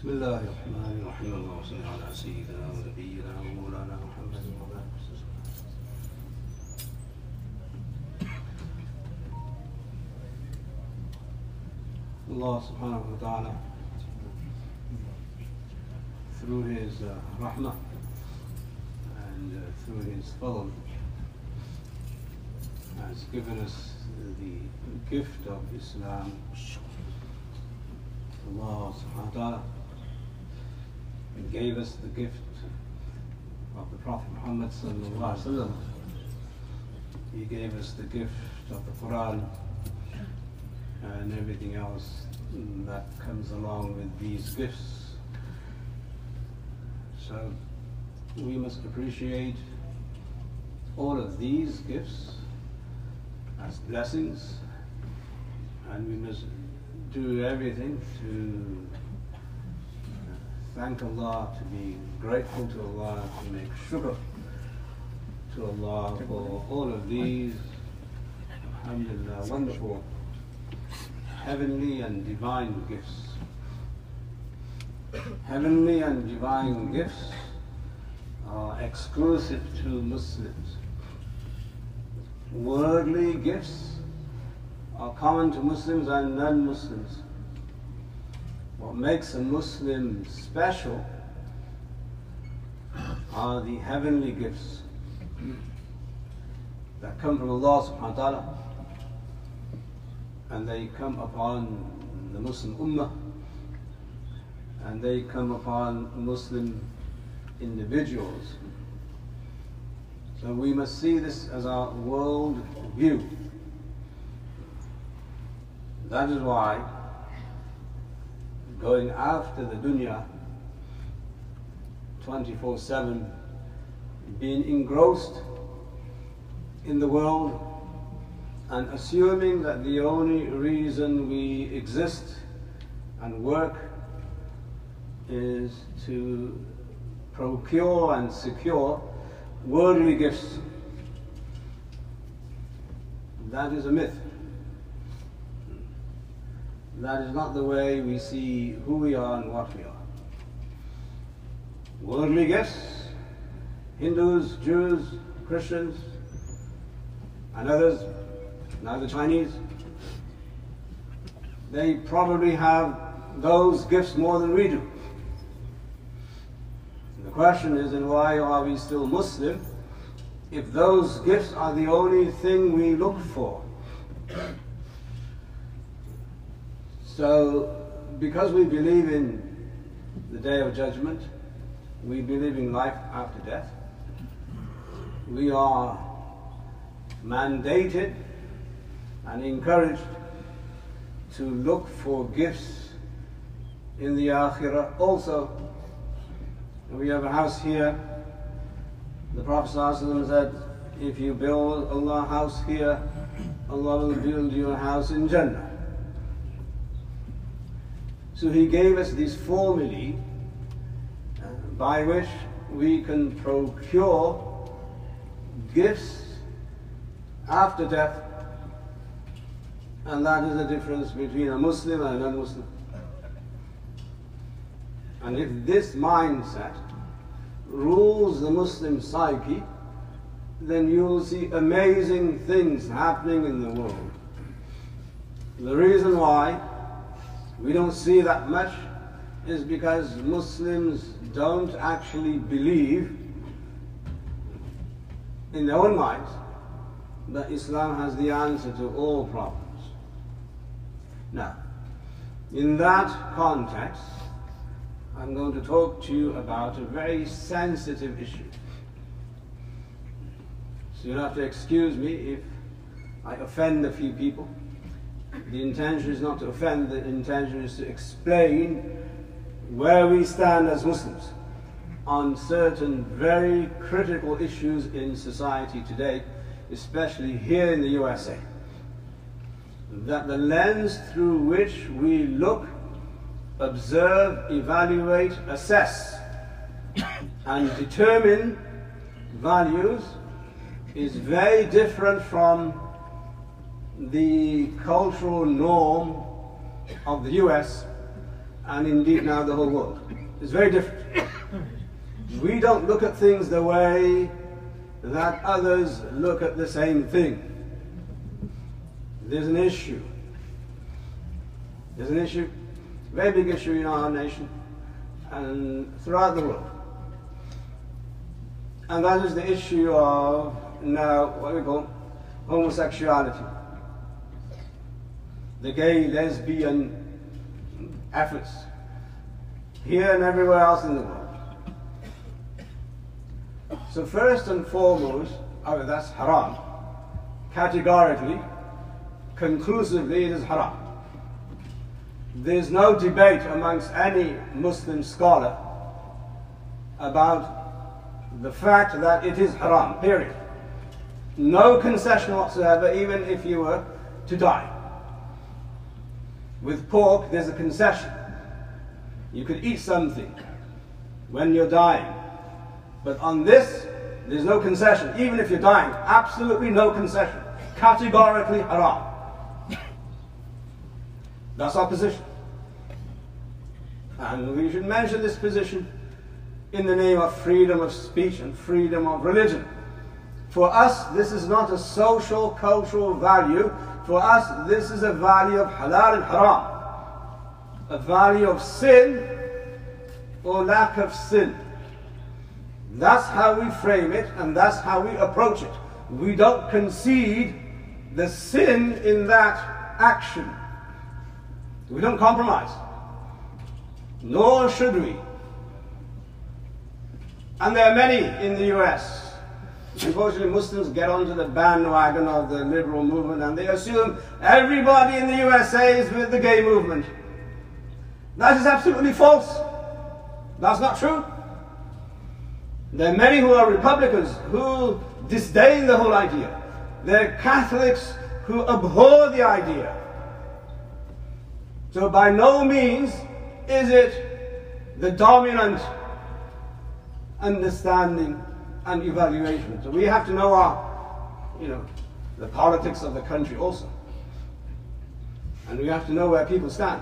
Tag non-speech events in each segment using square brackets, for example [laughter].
بسم الله الرحمن الرحيم اللهم صل على سيدنا ونبينا ومولانا محمد وعلى آله وصحبه Allah subhanahu wa ta'ala through his uh, rahmah and uh, through his fadl has given us the gift of Islam Allah subhanahu wa ta'ala gave us the gift of the Prophet Muhammad sallallahu. He gave us the gift of the Quran and everything else that comes along with these gifts. So we must appreciate all of these gifts as blessings and we must do everything to thank Allah, to be grateful to Allah, to make shukr to Allah for all of these, alhamdulillah, wonderful heavenly and divine gifts. Heavenly and divine gifts are exclusive to Muslims. Worldly gifts are common to Muslims and non-Muslims. What makes a Muslim special are the heavenly gifts that come from Allah subhanahu wa ta'ala and they come upon the Muslim Ummah and they come upon Muslim individuals. So we must see this as our world view. That is why going after the dunya 24 7, being engrossed in the world and assuming that the only reason we exist and work is to procure and secure worldly gifts. That is a myth. That is not the way we see who we are and what we are. Worldly gifts, Hindus, Jews, Christians, and others, now the Chinese, they probably have those gifts more than we do. The question is, then why are we still Muslim if those gifts are the only thing we look for? So, because we believe in the day of judgment, we believe in life after death, we are mandated and encouraged to look for gifts in the akhirah also. We have a house here. The Prophet said, if you build Allah a house here, Allah will build you a house in Jannah. So he gave us this formulae uh, by which we can procure gifts after death and that is the difference between a Muslim and a non-Muslim. And if this mindset rules the Muslim psyche, then you'll see amazing things happening in the world. The reason why we don't see that much is because Muslims don't actually believe in their own minds that Islam has the answer to all problems. Now, in that context, I'm going to talk to you about a very sensitive issue. So you'll have to excuse me if I offend a few people. The intention is not to offend, the intention is to explain where we stand as Muslims on certain very critical issues in society today, especially here in the USA that the lens through which we look, observe, evaluate, assess, and determine values is very different from the cultural norm of the US and indeed now the whole world. It's very different. We don't look at things the way that others look at the same thing. There's an issue. There's an issue, very big issue in our nation and throughout the world. And that is the issue of now what we call homosexuality. The gay, lesbian efforts here and everywhere else in the world. So first and foremost, oh, that's haram. Categorically, conclusively, it is haram. There's no debate amongst any Muslim scholar about the fact that it is haram, period. No concession whatsoever, even if you were to die. With pork, there's a concession. You could eat something when you're dying. But on this, there's no concession, even if you're dying. Absolutely no concession. Categorically haram. That's our position. And we should mention this position in the name of freedom of speech and freedom of religion. For us, this is not a social, cultural value. For us, this is a value of halal and haram. A value of sin or lack of sin. That's how we frame it and that's how we approach it. We don't concede the sin in that action. We don't compromise. Nor should we. And there are many in the US. Unfortunately, Muslims get onto the bandwagon of the liberal movement and they assume everybody in the USA is with the gay movement. That is absolutely false. That's not true. There are many who are Republicans who disdain the whole idea. There are Catholics who abhor the idea. So by no means is it the dominant understanding and evaluation. So we have to know our, you know, the politics of the country also. And we have to know where people stand.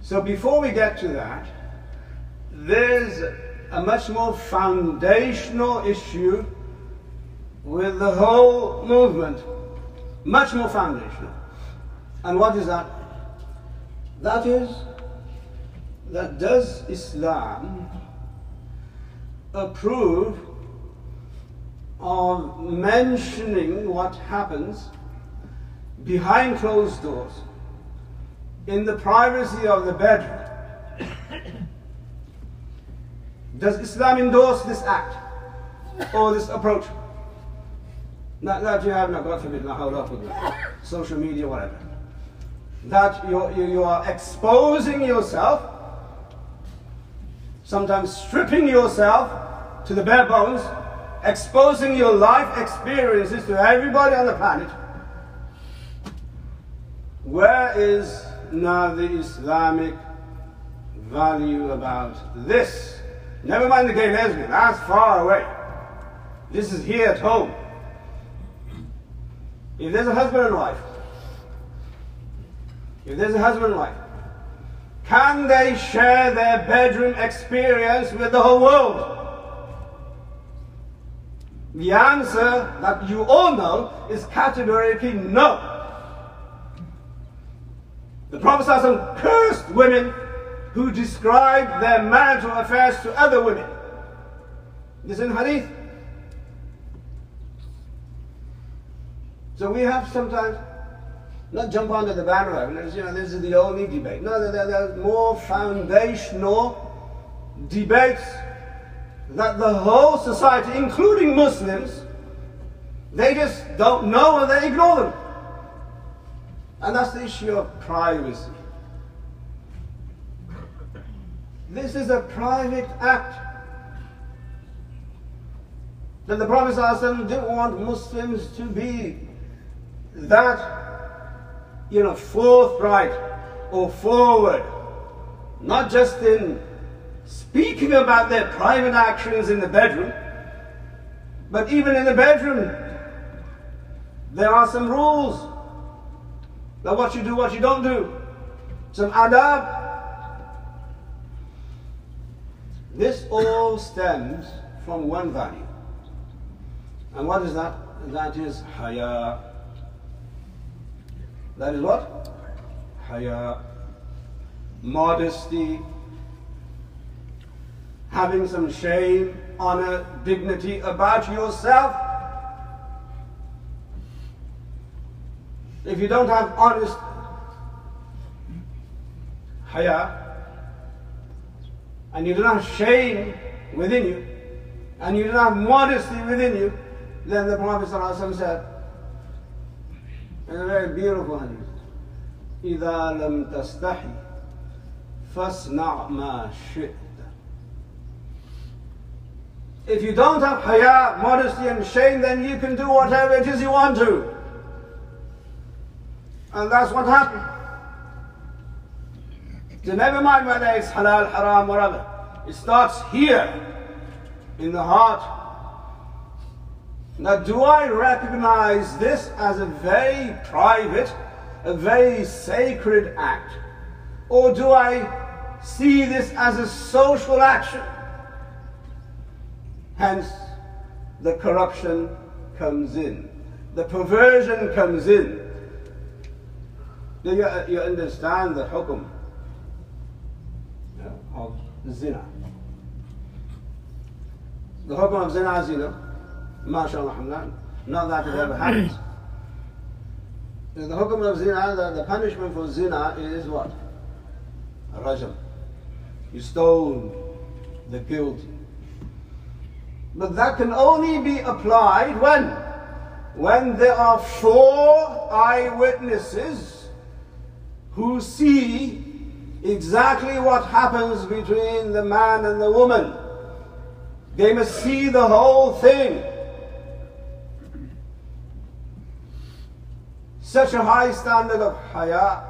So before we get to that, there's a much more foundational issue with the whole movement. Much more foundational. And what is that? That is, that does Islam approve of mentioning what happens behind closed doors in the privacy of the bedroom? Does Islam endorse this act or this approach? Not that you have, not God forbid, social media, whatever that you, you, you are exposing yourself, sometimes stripping yourself to the bare bones, exposing your life experiences to everybody on the planet. Where is now the Islamic value about this? Never mind the gay lesbian, that's far away. This is here at home. If there's a husband and wife if there's a husband and wife, can they share their bedroom experience with the whole world? The answer that you all know is categorically no. The Prophet cursed women who described their marital affairs to other women. This in Hadith. So we have sometimes not jump onto the bandwagon you know, this is the only debate. No, there, there are more foundational debates that the whole society, including Muslims, they just don't know and they ignore them. And that's the issue of privacy. This is a private act. That the Prophet didn't want Muslims to be that you know, forthright or forward, not just in speaking about their private actions in the bedroom, but even in the bedroom, there are some rules that what you do, what you don't do, some adab. This all stems from one value. And what is that? That is haya. That is what? Haya. Modesty. Having some shame, honor, dignity about yourself. If you don't have honest haya, and you do not have shame within you, and you do not have modesty within you, then the Prophet said, in a very beautiful hadith, إِذَا لَمْ تَسْتَحِي فَاسْنَعْ مَا شِئْتَ If you don't have haya, modesty and shame, then you can do whatever it is you want to. And that's what happened. So never mind whether it's halal, haram, whatever. It starts here, in the heart. now, do I recognize this as a very private, a very sacred act? Or do I see this as a social action? Hence, the corruption comes in, the perversion comes in. Do you, uh, you understand the hukum of zina? The hukum of zina, as you know, mashallah, not that it ever happens. The hukum of zina, the, the punishment for zina is what? Rajam. You stone the guilty. But that can only be applied when? When there are four eyewitnesses who see exactly what happens between the man and the woman. They must see the whole thing. Such a high standard of haya.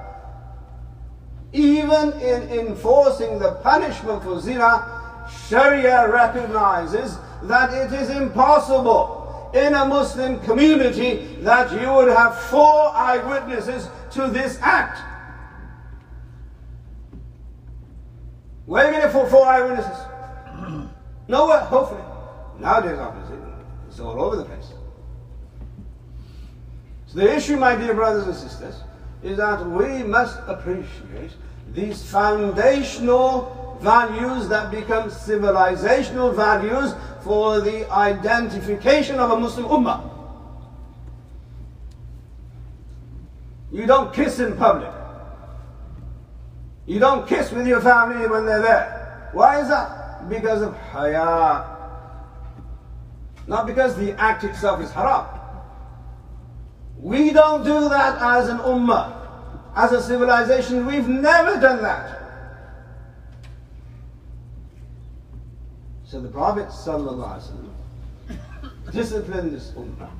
Even in enforcing the punishment for zina, Sharia recognizes that it is impossible in a Muslim community that you would have four eyewitnesses to this act. Where are you going to four eyewitnesses? [clears throat] Nowhere, hopefully. Nowadays, obviously, it's all over the place. So the issue, my dear brothers and sisters, is that we must appreciate these foundational values that become civilizational values for the identification of a Muslim ummah. You don't kiss in public. You don't kiss with your family when they're there. Why is that? Because of haya. Not because the act itself is haram. We don't do that as an ummah. As a civilization, we've never done that. So the Prophet ﷺ disciplined this ummah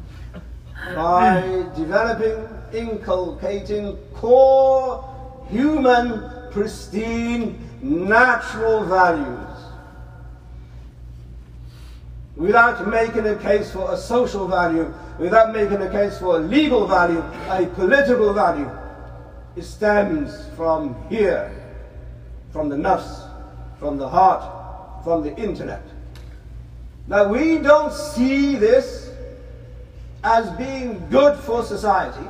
by developing, inculcating core human, pristine, natural values without making a case for a social value, without making a case for a legal value, a political value. It stems from here, from the nafs, from the heart, from the intellect. Now we don't see this as being good for society,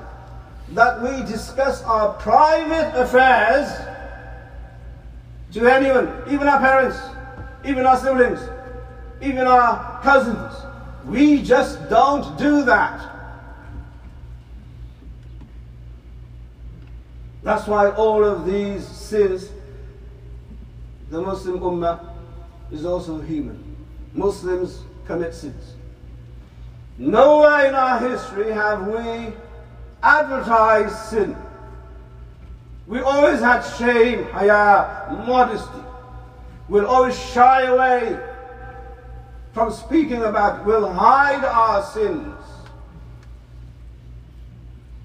that we discuss our private affairs to anyone, even our parents, even our siblings, even our cousins. We just don't do that. That's why all of these sins, the Muslim Ummah is also human. Muslims commit sins. Nowhere in our history have we advertised sin. We always had shame, haya, modesty. We'll always shy away from speaking about, we'll hide our sins.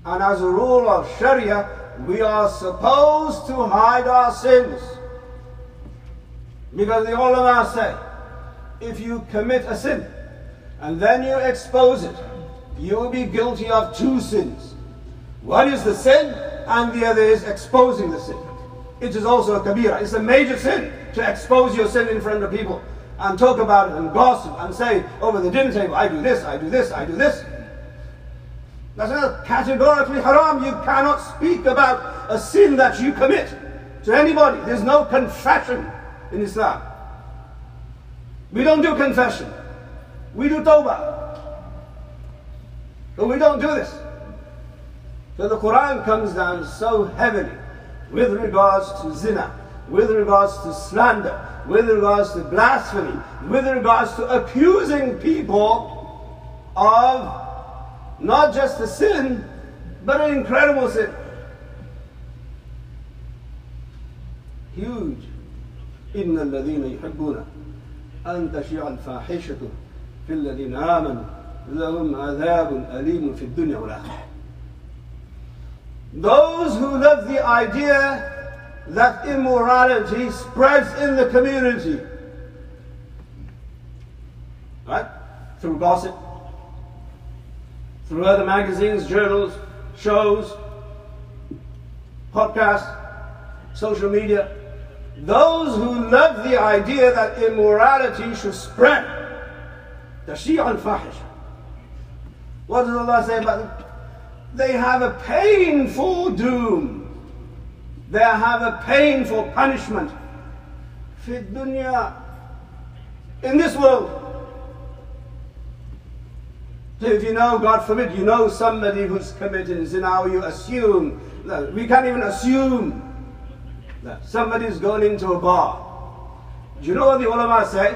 And as a rule of Sharia, we are supposed to hide our sins. Because the ulama say, if you commit a sin and then you expose it, you will be guilty of two sins. One is the sin and the other is exposing the sin. it is also a kabira. It's a major sin to expose your sin in front of people and talk about it and gossip and say over the dinner table, I do this, I do this, I do this. That's not categorically haram. You cannot speak about a sin that you commit to anybody. There's no confession in Islam. We don't do confession. We do tawbah. But we don't do this. So the Quran comes down so heavily with regards to zina, with regards to slander, with regards to blasphemy, with regards to accusing people of not just a sin, but an incredible sin. Huge. إن الذين يحبون أن تشيع الفاحشة في الذين آمنوا لهم عذاب أليم في الدنيا والآخرة. Those who love the idea that immorality spreads in the community, right? Through gossip, through other magazines, journals, shows, podcasts, social media. Those who love the idea that immorality should spread, the Shia al Fahish. What does Allah say about them? They have a painful doom. They have a painful punishment. Fit dunya. In this world. So if you know, God forbid, you know somebody who's committing zina, you assume, that we can't even assume that somebody's gone into a bar. Do you know what the ulama say?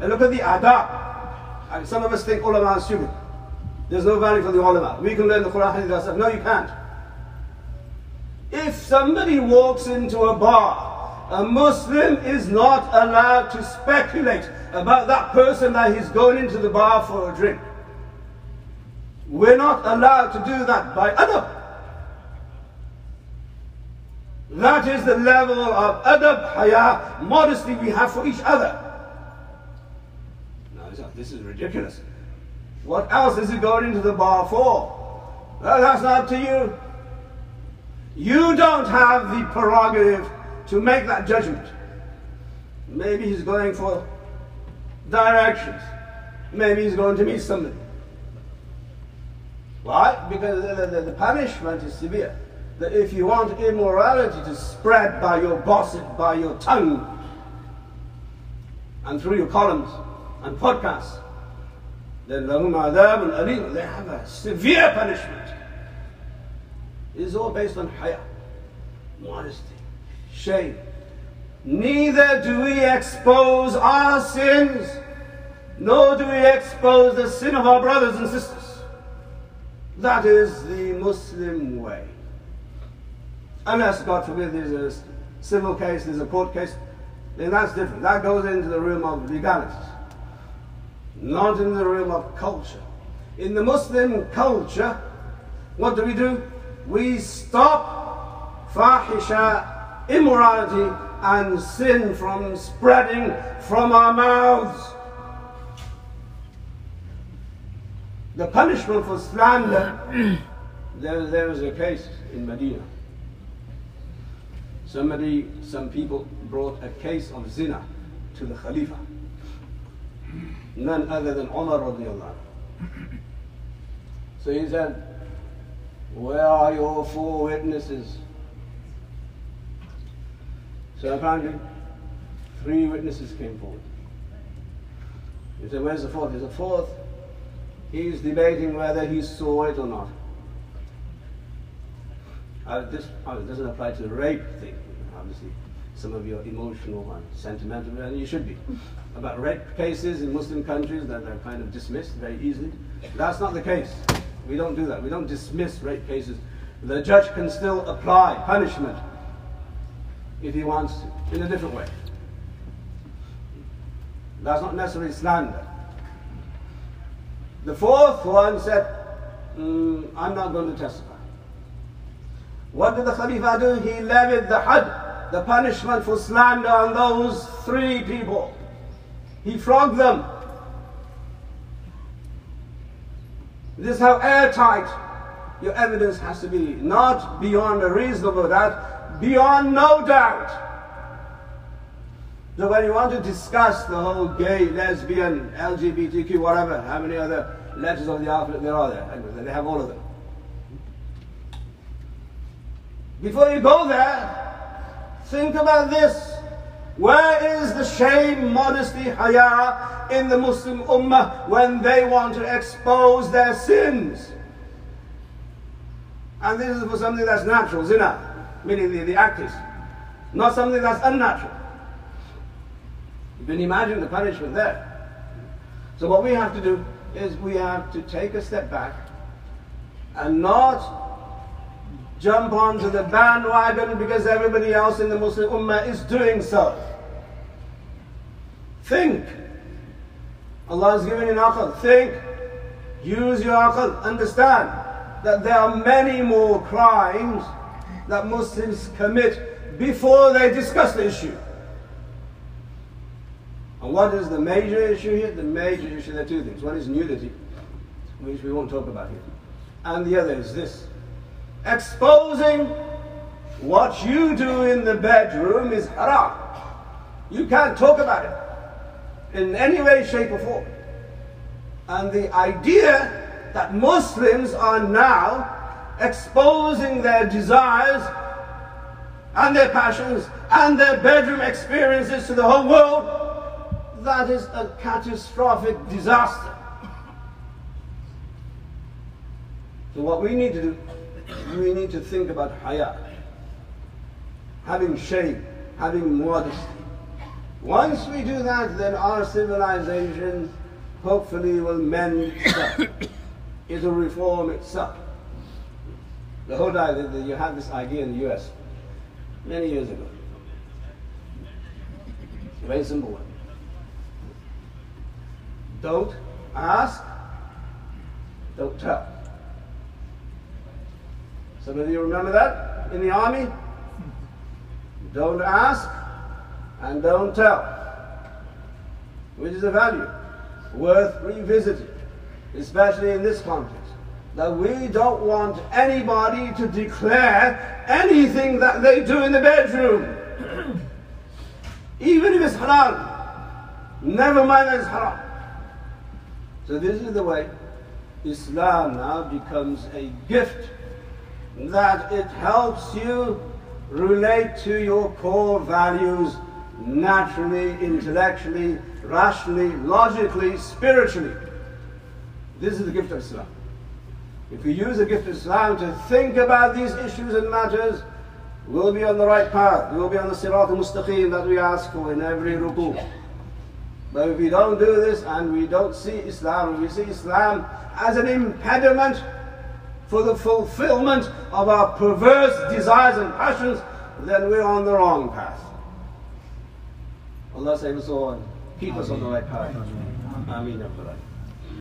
And look at the adab. And some of us think ulama are stupid. There's no value for the ulama. We can learn the Quran. No, you can't. If somebody walks into a bar, a Muslim is not allowed to speculate about that person that he's going into the bar for a drink. We're not allowed to do that by adab. That is the level of adab, haya, modesty we have for each other. Now, this is ridiculous. What else is he going into the bar for? Well, that's not up to you. You don't have the prerogative to make that judgment. Maybe he's going for directions. Maybe he's going to meet somebody. Why? Because the, the, the punishment is severe. That if you want immorality to spread by your gossip, by your tongue, and through your columns and podcasts, then. They have a severe punishment. It is all based on haya, modesty, shame. Neither do we expose our sins, nor do we expose the sin of our brothers and sisters. That is the Muslim way. Unless, God forbid, there's a civil case, there's a court case, then that's different. That goes into the realm of legalities, not in the realm of culture. In the Muslim culture, what do we do? We stop fahisha, immorality, and sin from spreading from our mouths. The punishment for slander, [clears throat] there, there was a case in Medina. Somebody, some people brought a case of zina to the Khalifa. None other than Umar radiallahu So he said, Where are your four witnesses? So apparently, three witnesses came forward. He said, Where's the fourth? There's a fourth He's debating whether he saw it or not. Uh, this uh, doesn't apply to the rape thing. Obviously, some of you are emotional and sentimental, and you should be. About rape cases in Muslim countries that are kind of dismissed very easily. That's not the case. We don't do that. We don't dismiss rape cases. The judge can still apply punishment if he wants to, in a different way. That's not necessarily slander. The fourth one said, mm, I'm not going to testify. What did the Khalifa do? He levied the had, the punishment for slander on those three people. He flogged them. This is how airtight your evidence has to be. Not beyond a reasonable doubt, beyond no doubt. So when you want to discuss the whole gay, lesbian, LGBTQ, whatever, how many other letters of the alphabet there are there? They have all of them. Before you go there, think about this. Where is the shame, modesty, haya in the Muslim ummah when they want to expose their sins? And this is for something that's natural, zina, meaning the, the act is, not something that's unnatural. You can imagine the punishment there. So what we have to do is we have to take a step back and not jump onto the bandwagon because everybody else in the Muslim Ummah is doing so. Think. Allah has given you aql. Think. Use your aql. Understand that there are many more crimes that Muslims commit before they discuss the issue. And what is the major issue here? The major issue, there are two things. One is nudity, which we won't talk about here. And the other is this exposing what you do in the bedroom is haram. You can't talk about it in any way, shape, or form. And the idea that Muslims are now exposing their desires and their passions and their bedroom experiences to the whole world, that is a catastrophic disaster. So, what we need to do we need to think about haya, having shame, having modesty. Once we do that, then our civilization hopefully will mend itself. [coughs] it will reform itself. The whole idea that you had this idea in the US many years ago. A very simple one. Don't ask, don't tell. Some of you remember that in the army? Don't ask and don't tell. Which is a value worth revisiting, especially in this context. That we don't want anybody to declare anything that they do in the bedroom. [coughs] Even if it's halal. Never mind that it's haram. So this is the way Islam now becomes a gift that it helps you relate to your core values naturally, intellectually, rationally, logically, spiritually. This is the gift of Islam. If we use the gift of Islam to think about these issues and matters, we'll be on the right path. We'll be on the sirat al-mustaqim that we ask for in every ruku. But if we don't do this and we don't see Islam, we see Islam as an impediment for the fulfillment of our perverse desires and passions, then we're on the wrong path. Allah save us all and keep us on the right path. Ameen.